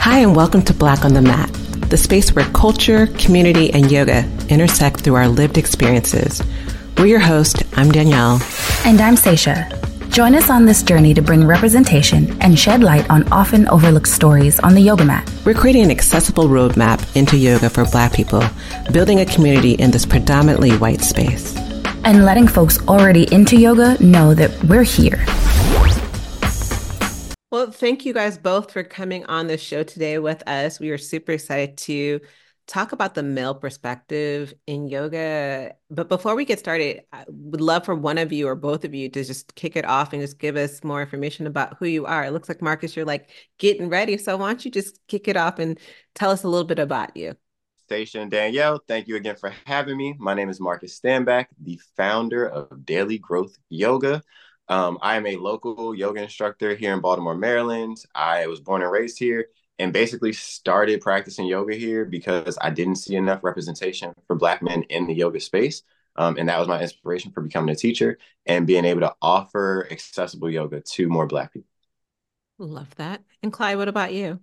Hi, and welcome to Black on the Mat, the space where culture, community, and yoga intersect through our lived experiences. We're your host. I'm Danielle. And I'm Seisha. Join us on this journey to bring representation and shed light on often overlooked stories on the yoga mat. We're creating an accessible roadmap into yoga for Black people, building a community in this predominantly white space. And letting folks already into yoga know that we're here. Well, thank you guys both for coming on the show today with us. We are super excited to talk about the male perspective in yoga. But before we get started, I would love for one of you or both of you to just kick it off and just give us more information about who you are. It looks like Marcus, you're like getting ready. So why don't you just kick it off and tell us a little bit about you? Station Danielle, thank you again for having me. My name is Marcus Stanback, the founder of Daily Growth Yoga. Um, I am a local yoga instructor here in Baltimore, Maryland. I was born and raised here and basically started practicing yoga here because I didn't see enough representation for Black men in the yoga space. Um, and that was my inspiration for becoming a teacher and being able to offer accessible yoga to more Black people. Love that. And Clyde, what about you?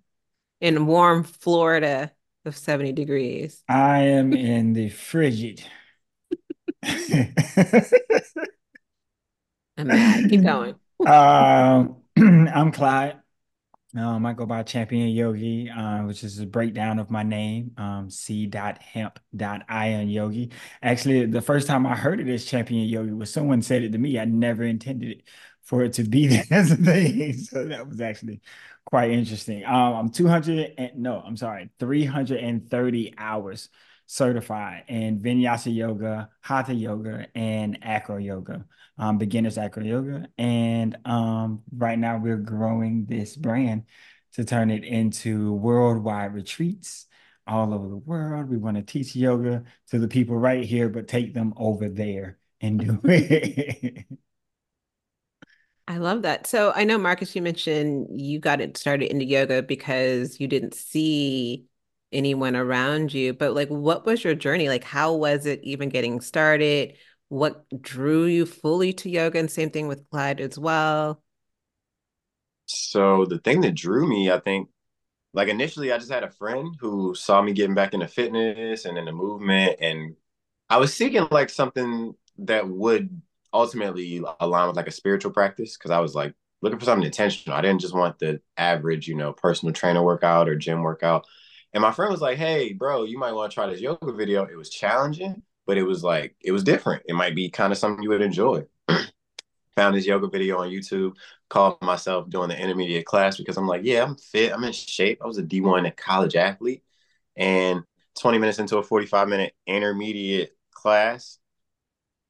In warm Florida of 70 degrees. I am in the frigid. I'm Keep going. um, I'm Clyde. Um, I go by Champion Yogi, uh, which is a breakdown of my name, um, c.hamp.ion yogi. Actually, the first time I heard of this Champion Yogi was someone said it to me. I never intended it for it to be that as a thing. So that was actually quite interesting. Um, I'm 200 and no, I'm sorry, 330 hours certified in Vinyasa Yoga, Hatha Yoga, and Acro Yoga, um, beginners Acro Yoga. And um, right now we're growing this brand to turn it into worldwide retreats all over the world. We want to teach yoga to the people right here, but take them over there and do it. I love that. So I know, Marcus, you mentioned you got it started into yoga because you didn't see anyone around you but like what was your journey? Like how was it even getting started? What drew you fully to yoga? And same thing with clyde as well. So the thing that drew me i think like initially i just had a friend who saw me getting back into fitness and in the movement and i was seeking like something that would ultimately align with like a spiritual practice because i was like looking for something intentional. I didn't just want the average you know personal trainer workout or gym workout and my friend was like, "Hey, bro, you might want to try this yoga video. It was challenging, but it was like it was different. It might be kind of something you would enjoy." Found this yoga video on YouTube. Called myself doing the intermediate class because I'm like, "Yeah, I'm fit. I'm in shape. I was a D1 college athlete." And 20 minutes into a 45 minute intermediate class,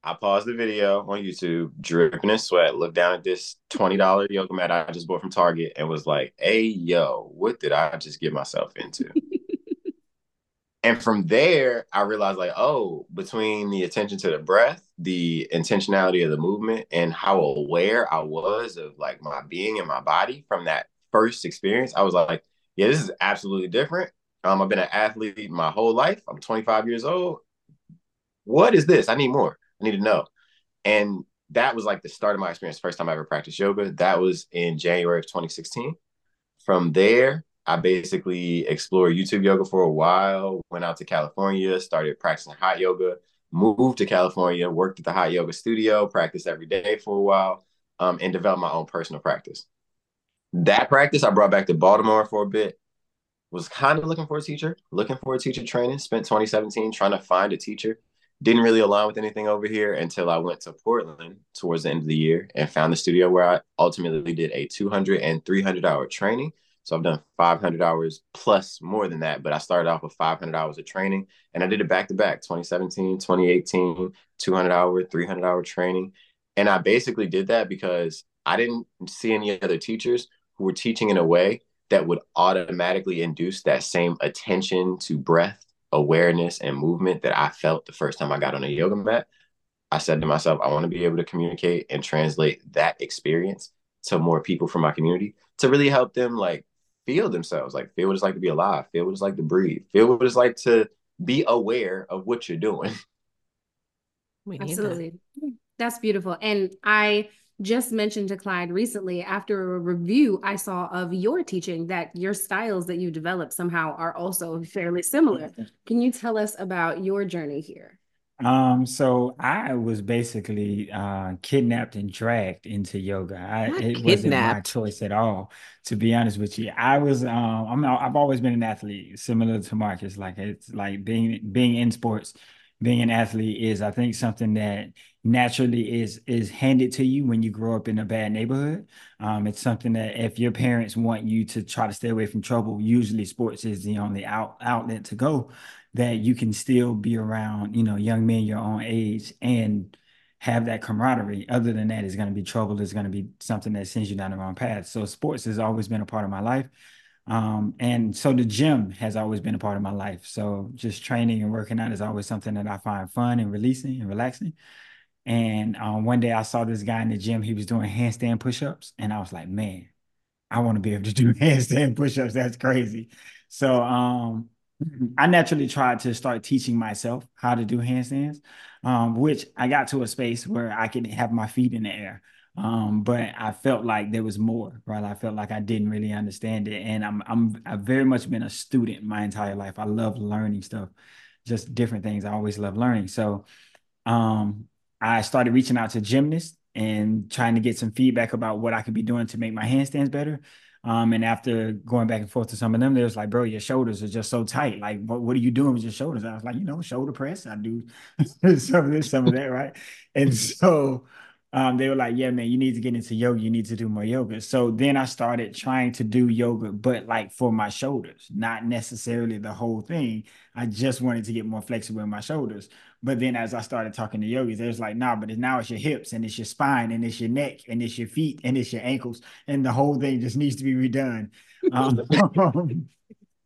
I paused the video on YouTube, dripping in sweat, looked down at this $20 yoga mat I just bought from Target and was like, hey, yo, what did I just get myself into? And from there, I realized, like, oh, between the attention to the breath, the intentionality of the movement, and how aware I was of like my being and my body from that first experience, I was like, yeah, this is absolutely different. Um, I've been an athlete my whole life. I'm 25 years old. What is this? I need more. I need to know. And that was like the start of my experience. First time I ever practiced yoga. That was in January of 2016. From there, I basically explored YouTube yoga for a while, went out to California, started practicing hot yoga, moved to California, worked at the hot yoga studio, practiced every day for a while, um, and developed my own personal practice. That practice I brought back to Baltimore for a bit. Was kind of looking for a teacher, looking for a teacher training. Spent 2017 trying to find a teacher didn't really align with anything over here until I went to Portland towards the end of the year and found the studio where I ultimately did a 200 and 300 hour training. So I've done 500 hours plus more than that, but I started off with 500 hours of training and I did it back to back 2017, 2018, 200 hour, 300 hour training. And I basically did that because I didn't see any other teachers who were teaching in a way that would automatically induce that same attention to breath awareness and movement that I felt the first time I got on a yoga mat, I said to myself, I want to be able to communicate and translate that experience to more people from my community to really help them like feel themselves, like feel what it's like to be alive, feel what it's like to breathe, feel what it's like to be aware of what you're doing. Absolutely. That. That's beautiful. And I just mentioned to Clyde recently after a review I saw of your teaching that your styles that you developed somehow are also fairly similar. Can you tell us about your journey here? Um, so I was basically uh kidnapped and dragged into yoga. I, Not it wasn't my choice at all, to be honest with you. I was um I'm I've always been an athlete, similar to Marcus. Like it's like being being in sports, being an athlete is I think something that naturally is is handed to you when you grow up in a bad neighborhood. Um, it's something that if your parents want you to try to stay away from trouble, usually sports is the only out outlet to go that you can still be around, you know, young men your own age and have that camaraderie. Other than that, it's going to be trouble. It's going to be something that sends you down the wrong path. So sports has always been a part of my life. Um, and so the gym has always been a part of my life. So just training and working out is always something that I find fun and releasing and relaxing. And um, one day I saw this guy in the gym, he was doing handstand push-ups, and I was like, man, I want to be able to do handstand push-ups. That's crazy. So um, I naturally tried to start teaching myself how to do handstands, um, which I got to a space where I could have my feet in the air. Um, but I felt like there was more, right? I felt like I didn't really understand it. And I'm I'm I've very much been a student my entire life. I love learning stuff, just different things. I always love learning. So um, I started reaching out to gymnasts and trying to get some feedback about what I could be doing to make my handstands better. Um, and after going back and forth to some of them, they was like, bro, your shoulders are just so tight. Like, what, what are you doing with your shoulders? I was like, you know, shoulder press. I do some of this, some of that, right? And so um, they were like, yeah, man, you need to get into yoga. You need to do more yoga. So then I started trying to do yoga, but like for my shoulders, not necessarily the whole thing. I just wanted to get more flexible in my shoulders. But then as I started talking to yogis, they was like, nah, but now it's your hips and it's your spine and it's your neck and it's your feet and it's your ankles. And the whole thing just needs to be redone. Um,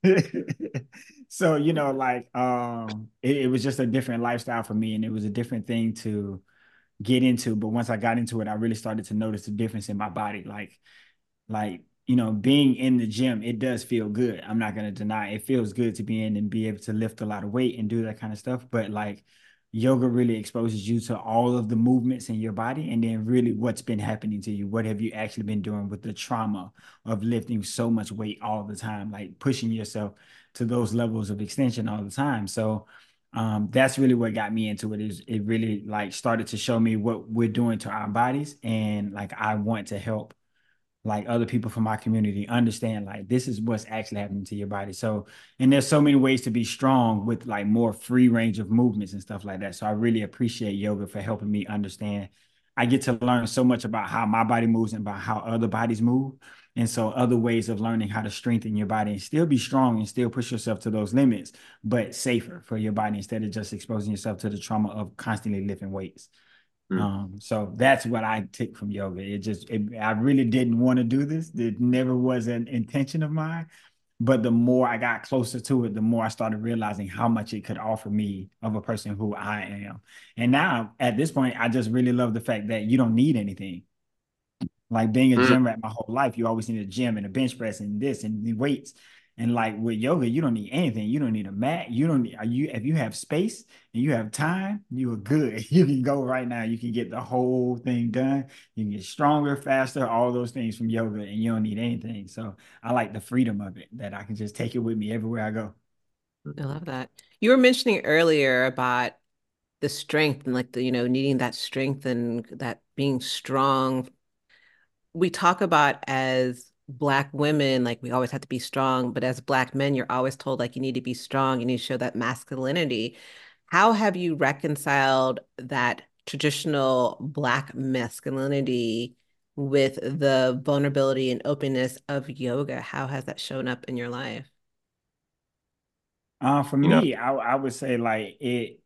so, you know, like um, it, it was just a different lifestyle for me and it was a different thing to get into. But once I got into it, I really started to notice the difference in my body. Like, like, you know, being in the gym, it does feel good. I'm not gonna deny it. it feels good to be in and be able to lift a lot of weight and do that kind of stuff. But like yoga really exposes you to all of the movements in your body and then really what's been happening to you. What have you actually been doing with the trauma of lifting so much weight all the time, like pushing yourself to those levels of extension all the time. So um, that's really what got me into it is it really like started to show me what we're doing to our bodies and like I want to help like other people from my community understand like this is what's actually happening to your body. So and there's so many ways to be strong with like more free range of movements and stuff like that. So i really appreciate yoga for helping me understand. I get to learn so much about how my body moves and about how other bodies move and so other ways of learning how to strengthen your body and still be strong and still push yourself to those limits but safer for your body instead of just exposing yourself to the trauma of constantly lifting weights Mm. Um, so that's what I took from yoga. It just, it, I really didn't want to do this. It never was an intention of mine. But the more I got closer to it, the more I started realizing how much it could offer me of a person who I am. And now at this point, I just really love the fact that you don't need anything. Like being a mm. gym rat my whole life, you always need a gym and a bench press and this and the weights. And like with yoga, you don't need anything. You don't need a mat. You don't need you if you have space and you have time, you are good. You can go right now. You can get the whole thing done. You can get stronger, faster, all those things from yoga, and you don't need anything. So I like the freedom of it that I can just take it with me everywhere I go. I love that. You were mentioning earlier about the strength and like the, you know, needing that strength and that being strong. We talk about as black women like we always have to be strong but as black men you're always told like you need to be strong you need to show that masculinity. How have you reconciled that traditional black masculinity with the vulnerability and openness of yoga? How has that shown up in your life? Uh, for you me I, I would say like it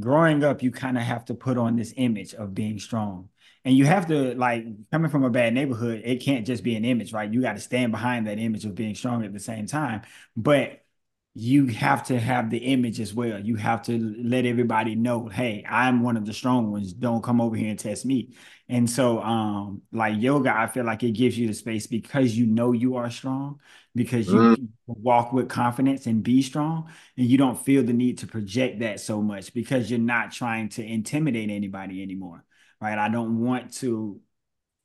growing up you kind of have to put on this image of being strong and you have to like coming from a bad neighborhood it can't just be an image right? You got to stand behind that image of being strong at the same time. But you have to have the image as well. You have to let everybody know hey i'm one of the strong ones. Don't come over here and test me. And so um like yoga i feel like it gives you the space because you know you are strong because you mm. walk with confidence and be strong and you don't feel the need to project that so much because you're not trying to intimidate anybody anymore right? I don't want to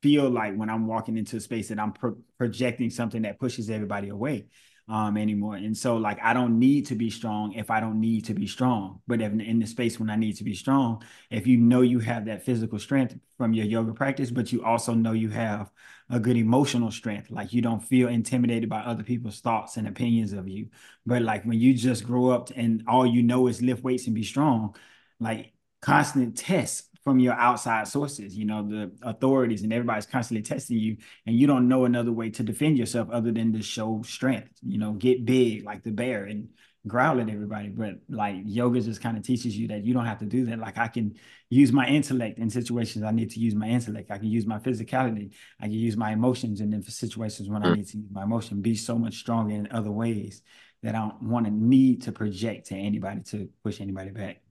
feel like when I'm walking into a space that I'm pro- projecting something that pushes everybody away um, anymore. And so, like, I don't need to be strong if I don't need to be strong. But if in the space when I need to be strong, if you know you have that physical strength from your yoga practice, but you also know you have a good emotional strength, like you don't feel intimidated by other people's thoughts and opinions of you. But like when you just grow up and all you know is lift weights and be strong, like constant tests from your outside sources, you know, the authorities and everybody's constantly testing you, and you don't know another way to defend yourself other than to show strength, you know, get big like the bear and growl at everybody. But like yoga just kind of teaches you that you don't have to do that. Like I can use my intellect in situations I need to use my intellect. I can use my physicality. I can use my emotions. And then for situations when I mm. need to use my emotion, be so much stronger in other ways that I don't want to need to project to anybody to push anybody back.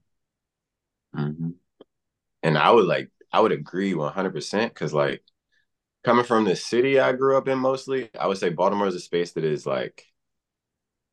Mm-hmm and I would like I would agree 100% because like coming from the city I grew up in mostly, I would say Baltimore is a space that is like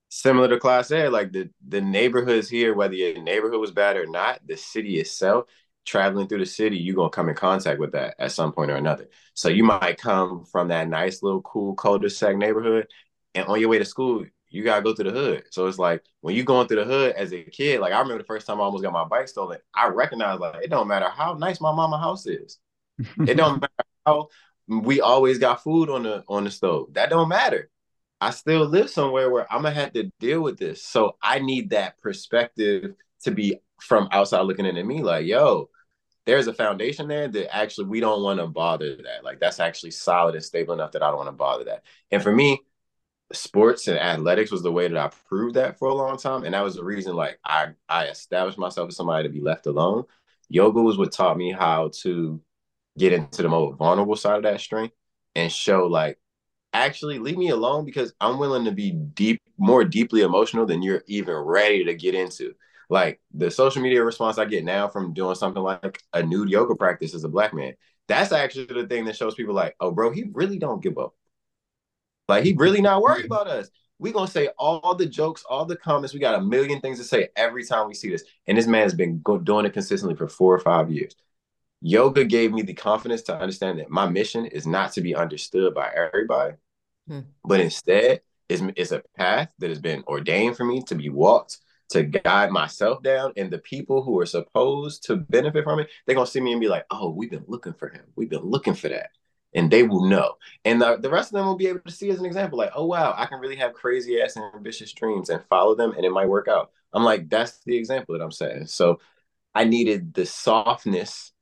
similar to Class A. Like the the neighborhoods here, whether your neighborhood was bad or not, the city itself, traveling through the city, you're gonna come in contact with that at some point or another. So you might come from that nice little cool cul-de-sac neighborhood, and on your way to school, you gotta go through the hood. So it's like when you going through the hood as a kid, like I remember the first time I almost got my bike stolen, I recognized like it don't matter how nice my mama house is. it don't matter how we always got food on the on the stove. That don't matter. I still live somewhere where I'm gonna have to deal with this. So I need that perspective to be from outside looking in at me, like, yo, there's a foundation there that actually we don't want to bother that. Like that's actually solid and stable enough that I don't want to bother that. And for me, sports and athletics was the way that I proved that for a long time. And that was the reason like I I established myself as somebody to be left alone. Yoga was what taught me how to get into the more vulnerable side of that strength and show like actually leave me alone because I'm willing to be deep more deeply emotional than you're even ready to get into. Like the social media response I get now from doing something like a nude yoga practice as a black man. That's actually the thing that shows people like, oh bro, he really don't give up like he really not worried about us. We gonna say all the jokes, all the comments. We got a million things to say every time we see this. And this man has been go- doing it consistently for four or five years. Yoga gave me the confidence to understand that my mission is not to be understood by everybody, hmm. but instead is is a path that has been ordained for me to be walked to guide myself down and the people who are supposed to benefit from it they're going to see me and be like oh we've been looking for him we've been looking for that and they will know. And the, the rest of them will be able to see as an example, like, oh wow, I can really have crazy ass and ambitious dreams and follow them and it might work out. I'm like, that's the example that I'm saying. So I needed the softness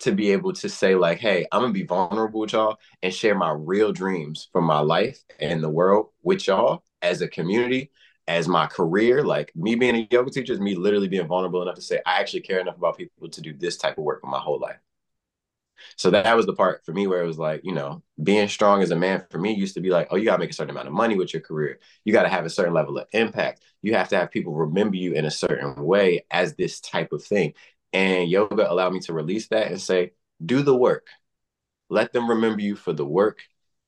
to be able to say, like, hey, I'm gonna be vulnerable with y'all and share my real dreams from my life and the world with y'all as a community, as my career. Like me being a yoga teacher is me literally being vulnerable enough to say, I actually care enough about people to do this type of work for my whole life. So that was the part for me where it was like, you know, being strong as a man for me used to be like, oh, you got to make a certain amount of money with your career. You got to have a certain level of impact. You have to have people remember you in a certain way as this type of thing. And yoga allowed me to release that and say, do the work. Let them remember you for the work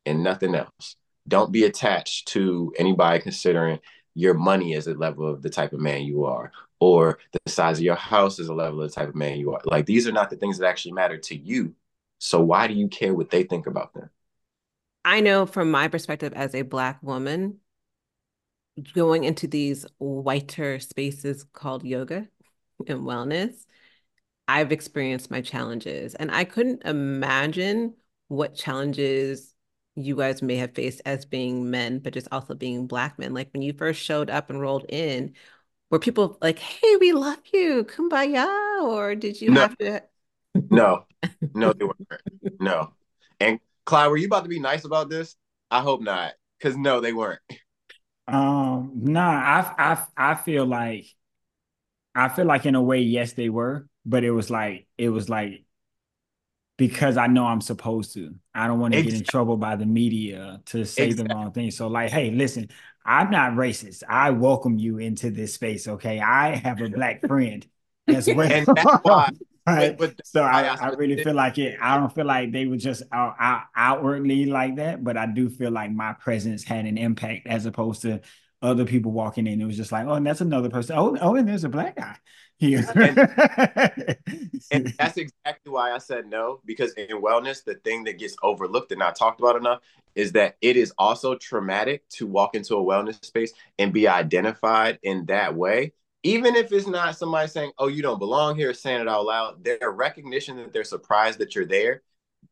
and nothing else. Don't be attached to anybody considering your money as a level of the type of man you are, or the size of your house is a level of the type of man you are. Like these are not the things that actually matter to you. So why do you care what they think about them? I know from my perspective as a Black woman, going into these whiter spaces called yoga and wellness, I've experienced my challenges. And I couldn't imagine what challenges you guys may have faced as being men, but just also being Black men. Like when you first showed up and rolled in, were people like, hey, we love you, kumbaya? Or did you no. have to no, no, they weren't. No. And Clyde, were you about to be nice about this? I hope not, because no, they weren't. Um, nah, I, I, I feel like, I feel like in a way, yes, they were, but it was like, it was like, because I know I'm supposed to. I don't want to exactly. get in trouble by the media to say exactly. the wrong thing. So, like, hey, listen, I'm not racist. I welcome you into this space. Okay, I have a black friend as well. and that's why Right. But, but so I, I, really feel like it. I don't feel like they were just out, out, outwardly like that, but I do feel like my presence had an impact as opposed to other people walking in. It was just like, oh, and that's another person. Oh, oh, and there's a black guy here. and, and that's exactly why I said no, because in wellness, the thing that gets overlooked and not talked about enough is that it is also traumatic to walk into a wellness space and be identified in that way. Even if it's not somebody saying, oh, you don't belong here, saying it out loud, their recognition that they're surprised that you're there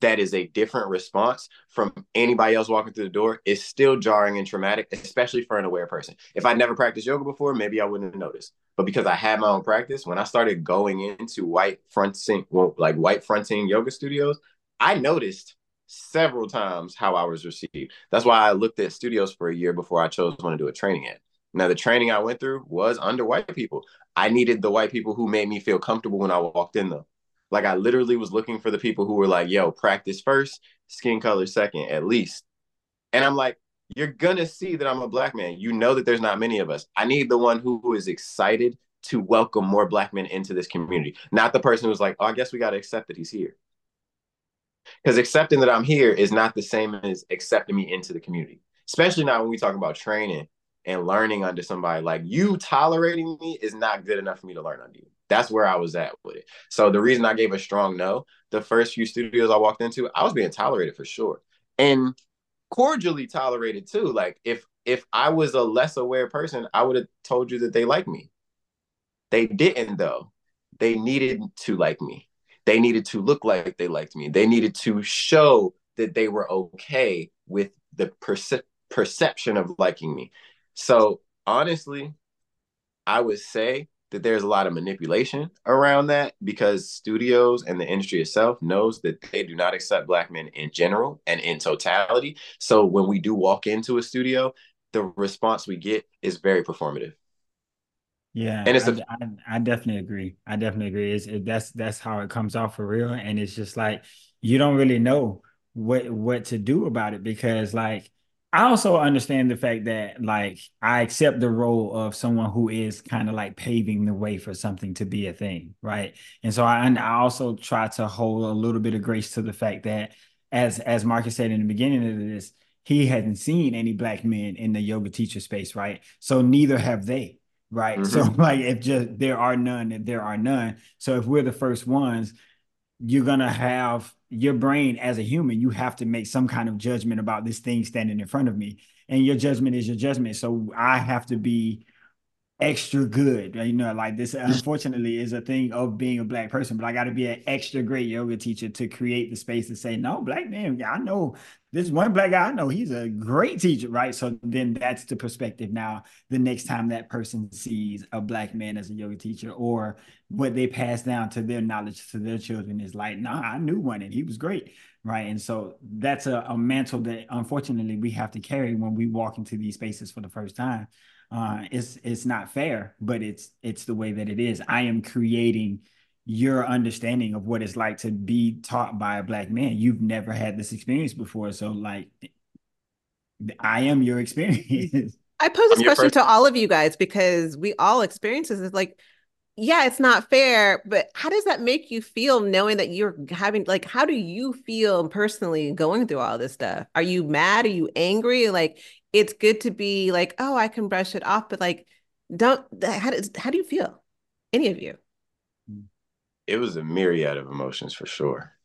that is a different response from anybody else walking through the door is still jarring and traumatic, especially for an aware person. If I'd never practiced yoga before, maybe I wouldn't have noticed. But because I had my own practice, when I started going into white fronting, well, like white fronting yoga studios, I noticed several times how I was received. That's why I looked at studios for a year before I chose one to do a training at. Now, the training I went through was under white people. I needed the white people who made me feel comfortable when I walked in, though. Like I literally was looking for the people who were like, yo, practice first, skin color second, at least. And I'm like, you're gonna see that I'm a black man. You know that there's not many of us. I need the one who is excited to welcome more black men into this community, not the person who's like, oh, I guess we gotta accept that he's here. Because accepting that I'm here is not the same as accepting me into the community, especially now when we talk about training and learning under somebody. Like you tolerating me is not good enough for me to learn under you. That's where I was at with it. So the reason I gave a strong no, the first few studios I walked into, I was being tolerated for sure. And cordially tolerated too. Like if if I was a less aware person, I would have told you that they like me. They didn't though. They needed to like me. They needed to look like they liked me. They needed to show that they were okay with the perce- perception of liking me. So honestly, I would say that there's a lot of manipulation around that because studios and the industry itself knows that they do not accept black men in general and in totality. So when we do walk into a studio, the response we get is very performative. Yeah, and it's I, a, I, I definitely agree. I definitely agree. It's it, that's that's how it comes off for real, and it's just like you don't really know what what to do about it because like I also understand the fact that like I accept the role of someone who is kind of like paving the way for something to be a thing, right? And so I, I also try to hold a little bit of grace to the fact that as as Marcus said in the beginning of this, he hadn't seen any black men in the yoga teacher space, right? So neither have they, right? Mm-hmm. So like if just there are none, if there are none. So if we're the first ones, you're gonna have your brain as a human, you have to make some kind of judgment about this thing standing in front of me. And your judgment is your judgment. So I have to be extra good. Uh, you know, like this unfortunately is a thing of being a black person, but I got to be an extra great yoga teacher to create the space to say, no, black man, I know this one black guy I know, he's a great teacher, right? So then that's the perspective. Now, the next time that person sees a black man as a yoga teacher or what they pass down to their knowledge to their children is like, nah, I knew one and he was great, right? And so that's a, a mantle that unfortunately we have to carry when we walk into these spaces for the first time uh, it's it's not fair, but it's it's the way that it is. I am creating your understanding of what it's like to be taught by a black man. You've never had this experience before, so like, I am your experience. I pose this question first- to all of you guys because we all experience this. It's like, yeah, it's not fair, but how does that make you feel knowing that you're having like how do you feel personally going through all this stuff? Are you mad? Are you angry? Like it's good to be like, oh, I can brush it off, but like, don't. How does how do you feel? Any of you? It was a myriad of emotions for sure.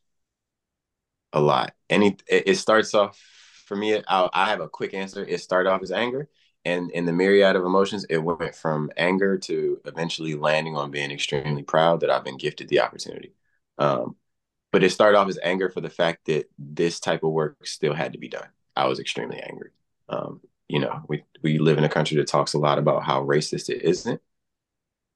A lot. Any it, it starts off for me. I, I have a quick answer. It started off as anger, and in the myriad of emotions, it went from anger to eventually landing on being extremely proud that I've been gifted the opportunity. Um, but it started off as anger for the fact that this type of work still had to be done. I was extremely angry. Um, you know, we we live in a country that talks a lot about how racist it isn't.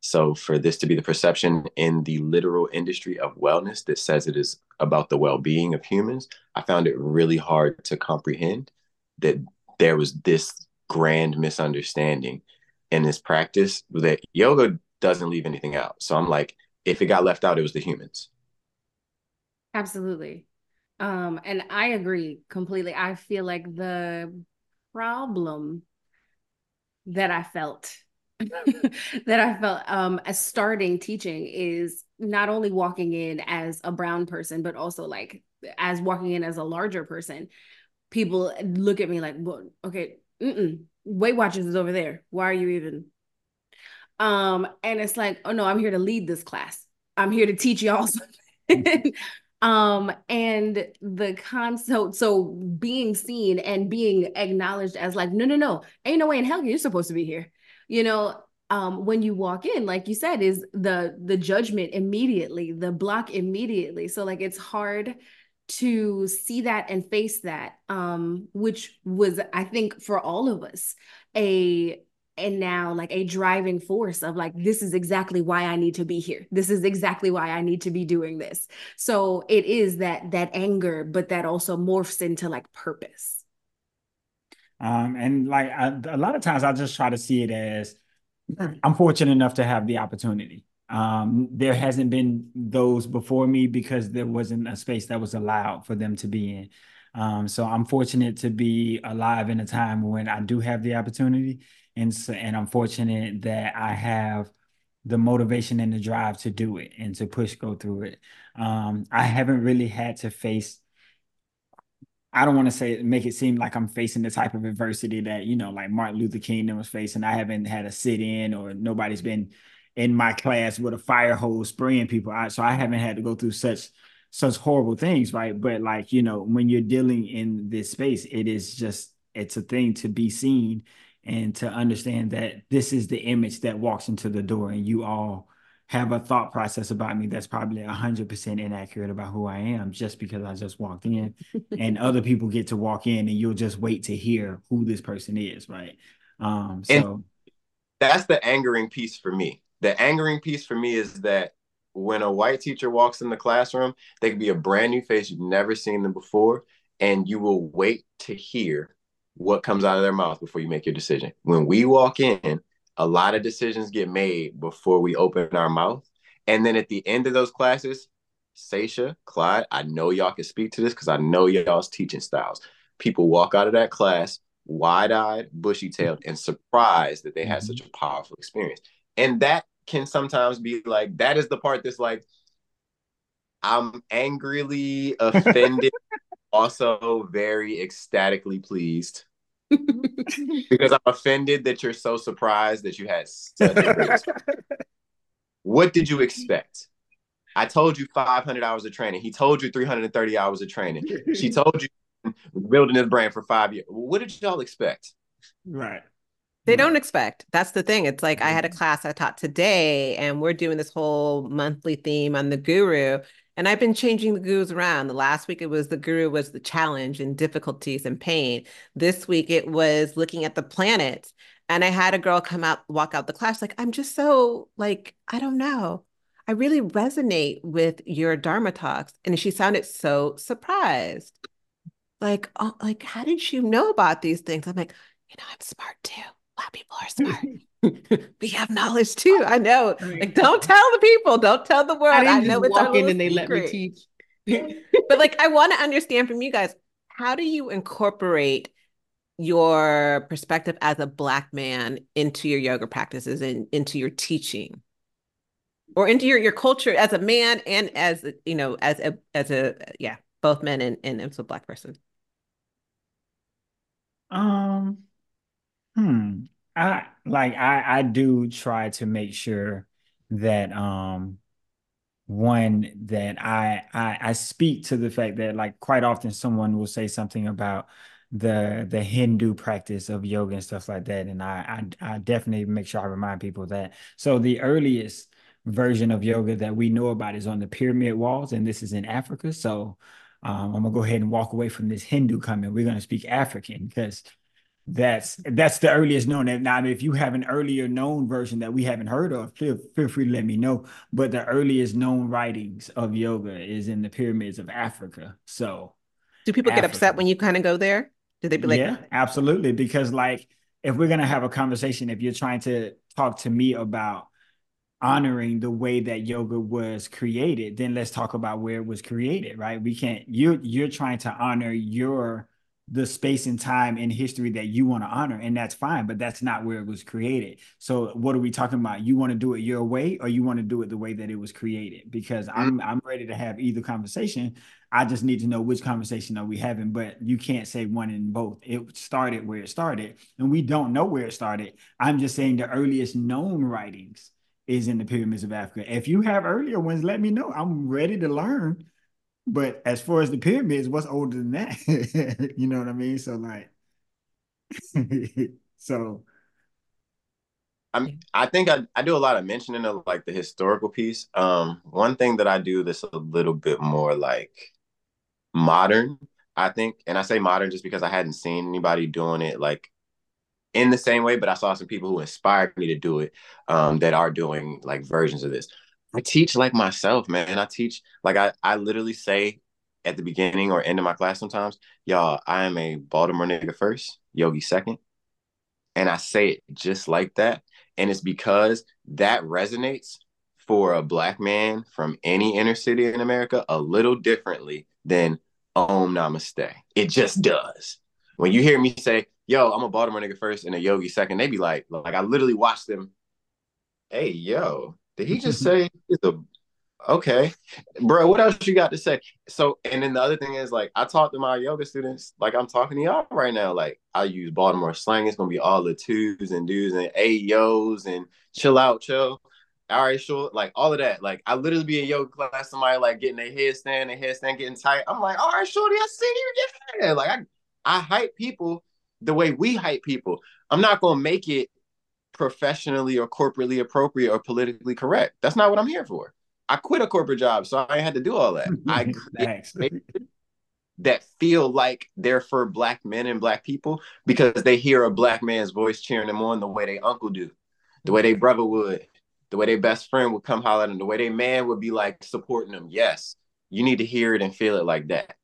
So for this to be the perception in the literal industry of wellness that says it is about the well-being of humans, I found it really hard to comprehend that there was this grand misunderstanding in this practice that yoga doesn't leave anything out. So I'm like, if it got left out, it was the humans. Absolutely. Um, and I agree completely. I feel like the problem that I felt that I felt um as starting teaching is not only walking in as a brown person, but also like as walking in as a larger person. People look at me like, well, okay, mm-mm, Weight Watchers is over there. Why are you even? Um, and it's like, oh no, I'm here to lead this class. I'm here to teach y'all something. Um, and the concept, so being seen and being acknowledged as like, no, no, no, ain't no way in hell you're supposed to be here. You know, um, when you walk in, like you said, is the the judgment immediately, the block immediately. So like it's hard to see that and face that um which was i think for all of us a and now like a driving force of like this is exactly why i need to be here. This is exactly why i need to be doing this. So it is that that anger but that also morphs into like purpose. Um and like I, a lot of times i just try to see it as i'm fortunate enough to have the opportunity. Um, there hasn't been those before me because there wasn't a space that was allowed for them to be in. Um, so I'm fortunate to be alive in a time when I do have the opportunity, and so, and I'm fortunate that I have the motivation and the drive to do it and to push go through it. Um, I haven't really had to face. I don't want to say make it seem like I'm facing the type of adversity that you know, like Martin Luther King was facing. I haven't had a sit in, or nobody's been in my class with a fire hose spraying people. So I haven't had to go through such such horrible things, right? But like you know, when you're dealing in this space, it is just it's a thing to be seen and to understand that this is the image that walks into the door, and you all have a thought process about me that's probably 100% inaccurate about who I am just because I just walked in and other people get to walk in and you'll just wait to hear who this person is, right? Um so and that's the angering piece for me the angering piece for me is that when a white teacher walks in the classroom, they could be a brand new face you've never seen them before, and you will wait to hear what comes out of their mouth before you make your decision. When we walk in, a lot of decisions get made before we open our mouth. And then at the end of those classes, Sasha, Clyde, I know y'all can speak to this because I know y'all's teaching styles. People walk out of that class wide eyed, bushy tailed, and surprised that they had mm-hmm. such a powerful experience. And that can sometimes be like that is the part that's like I'm angrily offended, also very ecstatically pleased. because I'm offended that you're so surprised that you had such a What did you expect? I told you 500 hours of training. He told you 330 hours of training. She told you building this brand for five years. What did y'all expect? Right. They don't expect. That's the thing. It's like I had a mm-hmm. class I taught today, and we're doing this whole monthly theme on the guru. And I've been changing the gurus around. The last week it was the guru was the challenge and difficulties and pain. This week it was looking at the planets. And I had a girl come out, walk out the class, like, I'm just so like, I don't know. I really resonate with your Dharma talks. And she sounded so surprised. Like, oh, like, how did you know about these things? I'm like, you know, I'm smart too black people are smart. we have knowledge too. I know. Like, don't tell the people. Don't tell the world. I, I know it's walk in and they secret. let me teach. but like, I want to understand from you guys. How do you incorporate your perspective as a black man into your yoga practices and into your teaching? or into your, your culture as a man and as you know as a as a yeah both men and, and as a black person um Hmm. I like I I do try to make sure that um one that I, I I speak to the fact that like quite often someone will say something about the the Hindu practice of yoga and stuff like that, and I I, I definitely make sure I remind people that. So the earliest version of yoga that we know about is on the pyramid walls, and this is in Africa. So um, I'm gonna go ahead and walk away from this Hindu comment. We're gonna speak African because that's that's the earliest known. Now, if you have an earlier known version that we haven't heard of, feel, feel free to let me know. But the earliest known writings of yoga is in the pyramids of Africa. So, do people Africa. get upset when you kind of go there? Do they be like, yeah, absolutely? Because like, if we're gonna have a conversation, if you're trying to talk to me about honoring the way that yoga was created, then let's talk about where it was created, right? We can't. You you're trying to honor your the space and time in history that you want to honor and that's fine but that's not where it was created. So what are we talking about? You want to do it your way or you want to do it the way that it was created? Because mm-hmm. i'm i'm ready to have either conversation. I just need to know which conversation are we having but you can't say one in both. It started where it started and we don't know where it started. I'm just saying the earliest known writings is in the pyramids of africa. If you have earlier ones let me know. I'm ready to learn but as far as the pyramids, what's older than that? you know what I mean? So like, so. I'm, I think I, I do a lot of mentioning of like the historical piece. Um, one thing that I do that's a little bit more like modern, I think, and I say modern just because I hadn't seen anybody doing it like in the same way, but I saw some people who inspired me to do it um, that are doing like versions of this. I teach like myself, man. I teach like I I literally say at the beginning or end of my class sometimes, y'all, I am a Baltimore nigga first, Yogi second. And I say it just like that. And it's because that resonates for a black man from any inner city in America a little differently than Om Namaste. It just does. When you hear me say, yo, I'm a Baltimore nigga first and a yogi second, they be like, like I literally watch them. Hey, yo, did he just say he's a okay, bro? What else you got to say? So, and then the other thing is like I talk to my yoga students like I'm talking to y'all right now. Like I use Baltimore slang. It's gonna be all the twos and dudes and ayos and chill out, chill. All right, sure. Like all of that. Like I literally be in yoga class, somebody like getting a headstand, a headstand getting tight. I'm like, all right, shorty, I see you. Yeah. Like I, I hype people the way we hype people. I'm not gonna make it professionally or corporately appropriate or politically correct. That's not what I'm here for. I quit a corporate job, so I had to do all that. I that feel like they're for black men and black people because they hear a black man's voice cheering them on the way they uncle do, the way they brother would, the way their best friend would come holler at them, the way they man would be like supporting them. Yes, you need to hear it and feel it like that.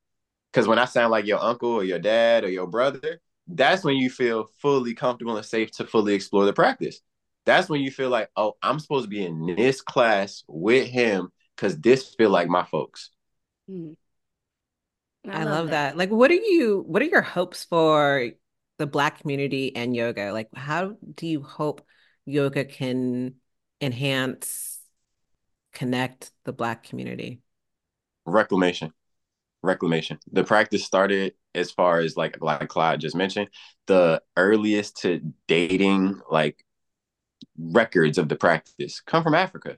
Because when I sound like your uncle or your dad or your brother, that's when you feel fully comfortable and safe to fully explore the practice. That's when you feel like, oh, I'm supposed to be in this class with him because this feel like my folks. Mm. I, I, love, love that. that. Like, what are you? What are your hopes for the Black community and yoga? Like, how do you hope yoga can enhance, connect the Black community? Reclamation reclamation. The practice started as far as like like Clyde just mentioned, the earliest to dating like records of the practice come from Africa.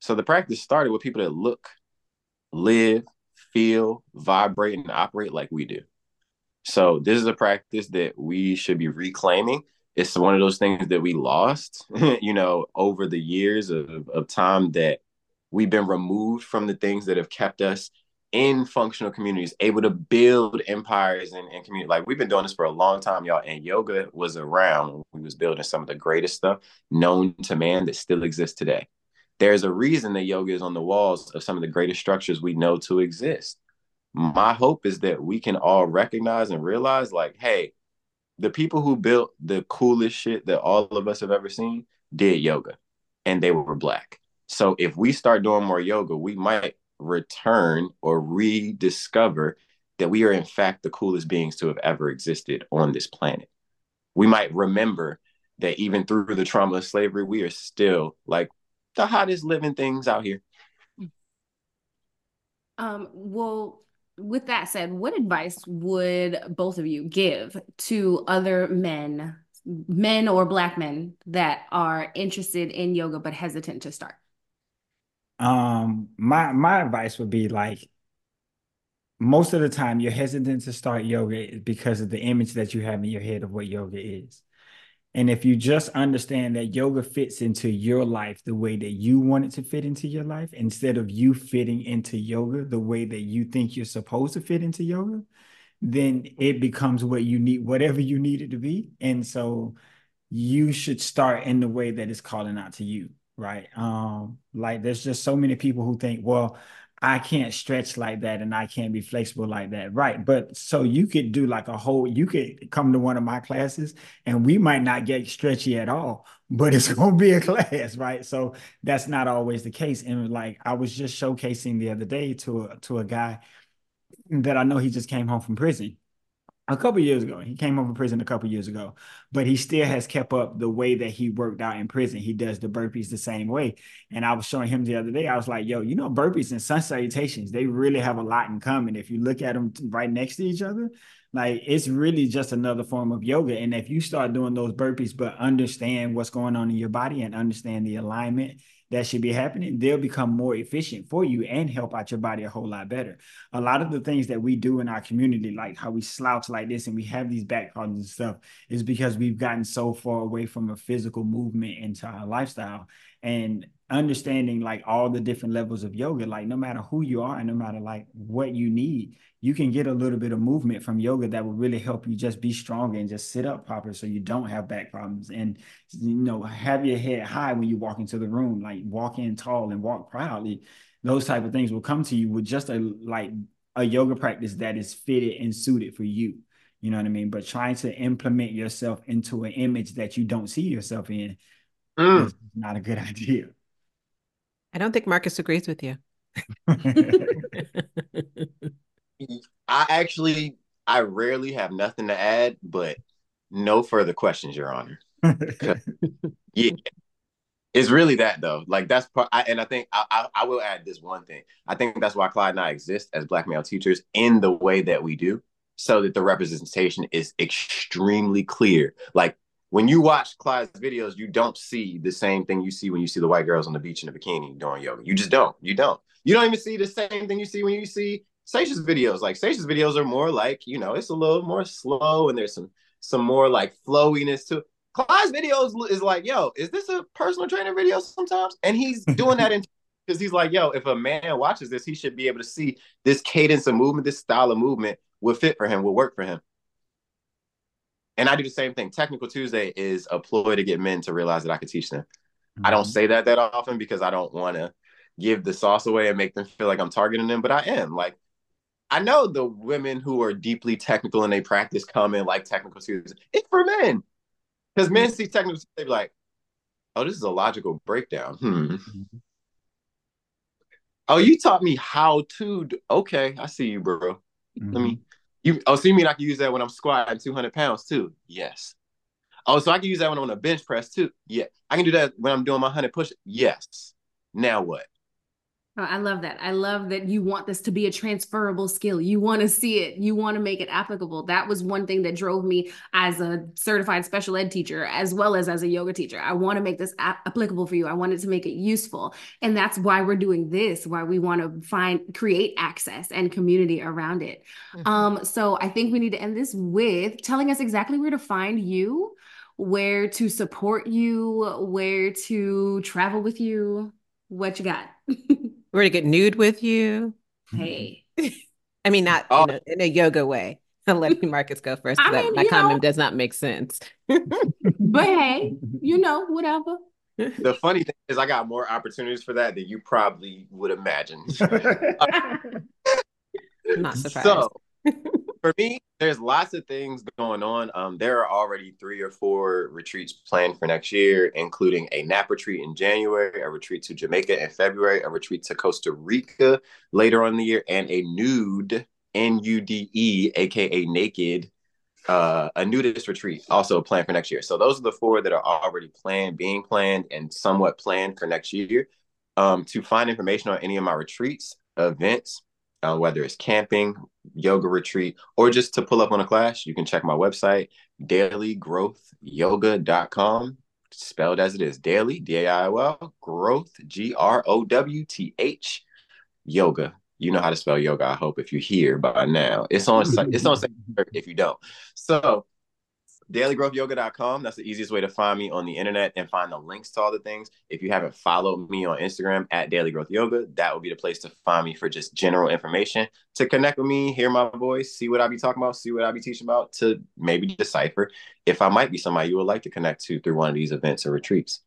So the practice started with people that look, live, feel, vibrate, and operate like we do. So this is a practice that we should be reclaiming. It's one of those things that we lost, you know, over the years of, of time that we've been removed from the things that have kept us in functional communities, able to build empires and, and community. Like we've been doing this for a long time, y'all. And yoga was around when we was building some of the greatest stuff known to man that still exists today. There's a reason that yoga is on the walls of some of the greatest structures we know to exist. My hope is that we can all recognize and realize, like, hey, the people who built the coolest shit that all of us have ever seen did yoga and they were black. So if we start doing more yoga, we might return or rediscover that we are in fact the coolest beings to have ever existed on this planet. We might remember that even through the trauma of slavery, we are still like the hottest living things out here. Um, well, with that said, what advice would both of you give to other men, men or black men that are interested in yoga but hesitant to start? Um, my my advice would be like most of the time you're hesitant to start yoga because of the image that you have in your head of what yoga is. And if you just understand that yoga fits into your life the way that you want it to fit into your life, instead of you fitting into yoga the way that you think you're supposed to fit into yoga, then it becomes what you need, whatever you need it to be. And so you should start in the way that is calling out to you right? Um, like there's just so many people who think, well, I can't stretch like that and I can't be flexible like that. Right. But so you could do like a whole, you could come to one of my classes and we might not get stretchy at all, but it's going to be a class. Right. So that's not always the case. And like I was just showcasing the other day to a, to a guy that I know he just came home from prison a couple years ago. He came over prison a couple years ago, but he still has kept up the way that he worked out in prison. He does the burpees the same way. And I was showing him the other day, I was like, yo, you know, burpees and sun salutations, they really have a lot in common. If you look at them right next to each other, like it's really just another form of yoga. And if you start doing those burpees, but understand what's going on in your body and understand the alignment that should be happening, they'll become more efficient for you and help out your body a whole lot better. A lot of the things that we do in our community, like how we slouch like this and we have these back problems and stuff, is because we've gotten so far away from a physical movement into our lifestyle. And understanding like all the different levels of yoga, like no matter who you are and no matter like what you need, you can get a little bit of movement from yoga that will really help you just be stronger and just sit up proper so you don't have back problems. And you know have your head high when you walk into the room like walk in tall and walk proudly. Those type of things will come to you with just a like a yoga practice that is fitted and suited for you. You know what i mean? But trying to implement yourself into an image that you don't see yourself in mm. is not a good idea i don't think marcus agrees with you I actually, I rarely have nothing to add, but no further questions, Your Honor. yeah, it's really that though. Like that's part, I, and I think I, I, I will add this one thing. I think that's why Clyde and I exist as black male teachers in the way that we do, so that the representation is extremely clear. Like when you watch Clyde's videos, you don't see the same thing you see when you see the white girls on the beach in a bikini doing yoga. You just don't. You don't. You don't even see the same thing you see when you see Sasha's videos. Like Sasha's videos are more like, you know, it's a little more slow and there's some some more like flowiness to it. Clyde's videos is like, yo, is this a personal trainer video sometimes? And he's doing that in because he's like, yo, if a man watches this, he should be able to see this cadence of movement, this style of movement will fit for him, will work for him. And I do the same thing. Technical Tuesday is a ploy to get men to realize that I can teach them. Mm-hmm. I don't mm-hmm. say that that often because I don't want to give the sauce away and make them feel like I'm targeting them, but I am. Like I know the women who are deeply technical and they practice come in like technical students. It's for men. Because men see technical, they be like, oh, this is a logical breakdown. Hmm. Mm-hmm. Oh, you taught me how to. Do- okay, I see you, bro. Mm-hmm. Let me. You. Oh, so you mean I can use that when I'm squatting 200 pounds too? Yes. Oh, so I can use that when I'm on a bench press too? Yeah. I can do that when I'm doing my 100 push. Yes. Now what? Oh, I love that. I love that you want this to be a transferable skill. You want to see it. You want to make it applicable. That was one thing that drove me as a certified special ed teacher, as well as as a yoga teacher. I want to make this applicable for you. I wanted to make it useful. And that's why we're doing this, why we want to find, create access and community around it. Mm-hmm. Um, so I think we need to end this with telling us exactly where to find you, where to support you, where to travel with you. What you got? We're gonna get nude with you. Hey. I mean, not oh. in, a, in, a, yoga way. I'm letting Marcus go first. I mean, my comment know, does not make sense. but hey, you know, whatever. The funny thing is, I got more opportunities for that than you probably would imagine. not surprised. So, for me, there's lots of things going on. Um, there are already three or four retreats planned for next year, including a nap retreat in January, a retreat to Jamaica in February, a retreat to Costa Rica later on in the year, and a nude N U D E, aka naked, uh, a nudist retreat also planned for next year. So those are the four that are already planned, being planned, and somewhat planned for next year. Um, to find information on any of my retreats, events, uh, whether it's camping, yoga retreat, or just to pull up on a class, you can check my website, dailygrowthyoga.com, spelled as it is daily, D A I L, growth, G R O W T H, yoga. You know how to spell yoga, I hope, if you're here by now. It's on, it's on if you don't. So dailygrowthyoga.com. That's the easiest way to find me on the internet and find the links to all the things. If you haven't followed me on Instagram at Daily Growth Yoga, that would be the place to find me for just general information to connect with me, hear my voice, see what I be talking about, see what I be teaching about, to maybe decipher if I might be somebody you would like to connect to through one of these events or retreats.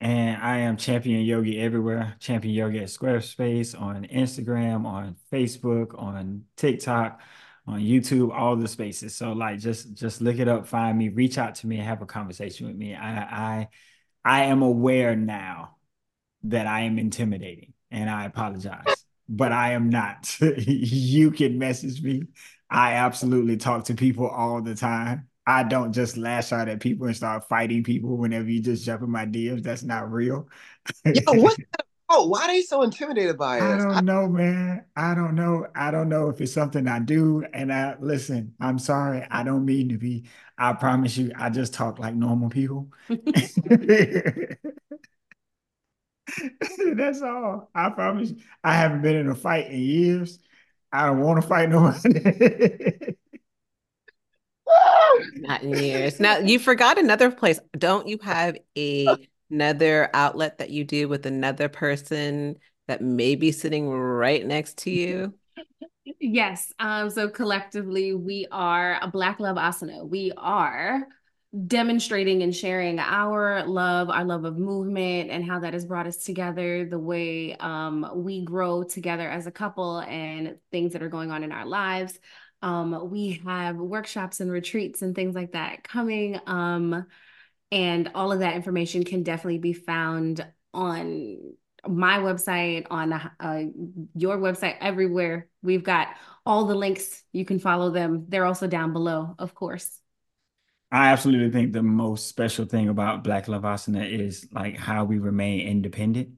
And I am Champion Yogi everywhere. Champion Yogi at Squarespace on Instagram, on Facebook, on TikTok on YouTube, all the spaces. So like just just look it up, find me, reach out to me, and have a conversation with me. I I I am aware now that I am intimidating and I apologize, but I am not. you can message me. I absolutely talk to people all the time. I don't just lash out at people and start fighting people whenever you just jump in my DMs. That's not real. Yo, what? Oh, why are they so intimidated by us? I don't know, man. I don't know. I don't know if it's something I do. And I listen, I'm sorry. I don't mean to be. I promise you, I just talk like normal people. That's all. I promise you. I haven't been in a fight in years. I don't want to fight nobody. Not in years. Now you forgot another place. Don't you have a another outlet that you do with another person that may be sitting right next to you? Yes. Um, so collectively we are a Black Love Asana. We are demonstrating and sharing our love, our love of movement, and how that has brought us together, the way um, we grow together as a couple, and things that are going on in our lives. Um, we have workshops and retreats and things like that coming. Um, and all of that information can definitely be found on my website, on uh, your website, everywhere. We've got all the links. You can follow them. They're also down below, of course. I absolutely think the most special thing about Black Love Asana is like how we remain independent.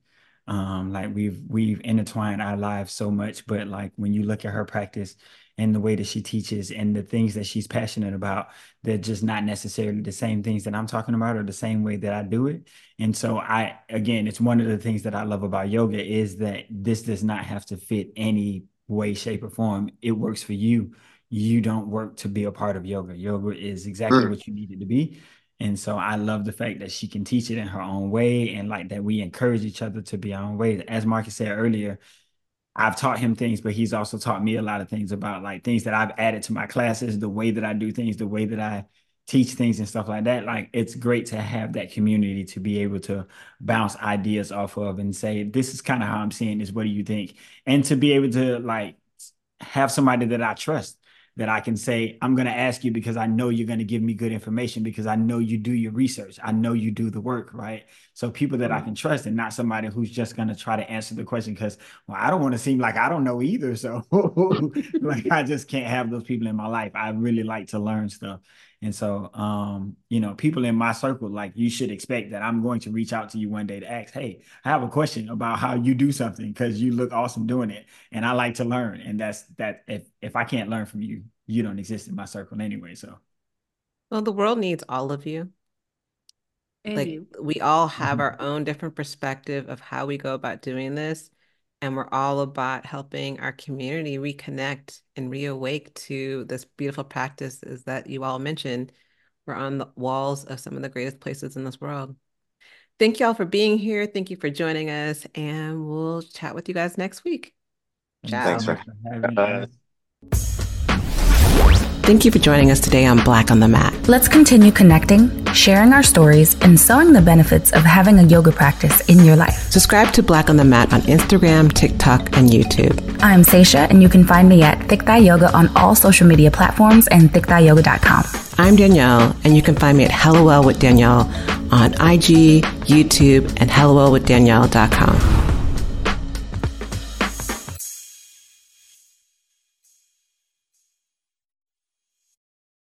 Um, like we've we've intertwined our lives so much, but like when you look at her practice and the way that she teaches and the things that she's passionate about, they're just not necessarily the same things that I'm talking about or the same way that I do it. And so I again, it's one of the things that I love about yoga is that this does not have to fit any way, shape, or form. It works for you you don't work to be a part of yoga. Yoga is exactly mm. what you need it to be. And so I love the fact that she can teach it in her own way and like that we encourage each other to be our own way. As Marcus said earlier, I've taught him things, but he's also taught me a lot of things about like things that I've added to my classes, the way that I do things, the way that I teach things and stuff like that. Like it's great to have that community to be able to bounce ideas off of and say, this is kind of how I'm seeing this. What do you think? And to be able to like have somebody that I trust that I can say, I'm going to ask you because I know you're going to give me good information because I know you do your research. I know you do the work, right? So people that I can trust and not somebody who's just going to try to answer the question because, well, I don't want to seem like I don't know either. So like, I just can't have those people in my life. I really like to learn stuff. And so, um, you know, people in my circle, like you should expect that I'm going to reach out to you one day to ask, Hey, I have a question about how you do something because you look awesome doing it. And I like to learn. And that's that if if I can't learn from you, you don't exist in my circle anyway. So well, the world needs all of you. And like you. we all have mm-hmm. our own different perspective of how we go about doing this and we're all about helping our community reconnect and reawake to this beautiful practice. practices that you all mentioned. We're on the walls of some of the greatest places in this world. Thank you all for being here. Thank you for joining us, and we'll chat with you guys next week. Ciao. Thanks for having us. Thank you for joining us today on Black on the Mat. Let's continue connecting, sharing our stories, and sowing the benefits of having a yoga practice in your life. Subscribe to Black on the Mat on Instagram, TikTok, and YouTube. I'm Seisha, and you can find me at Thick Thigh Yoga on all social media platforms and thickthighyoga.com. I'm Danielle, and you can find me at Hellowell with Danielle on IG, YouTube, and hellowellwithdanielle.com.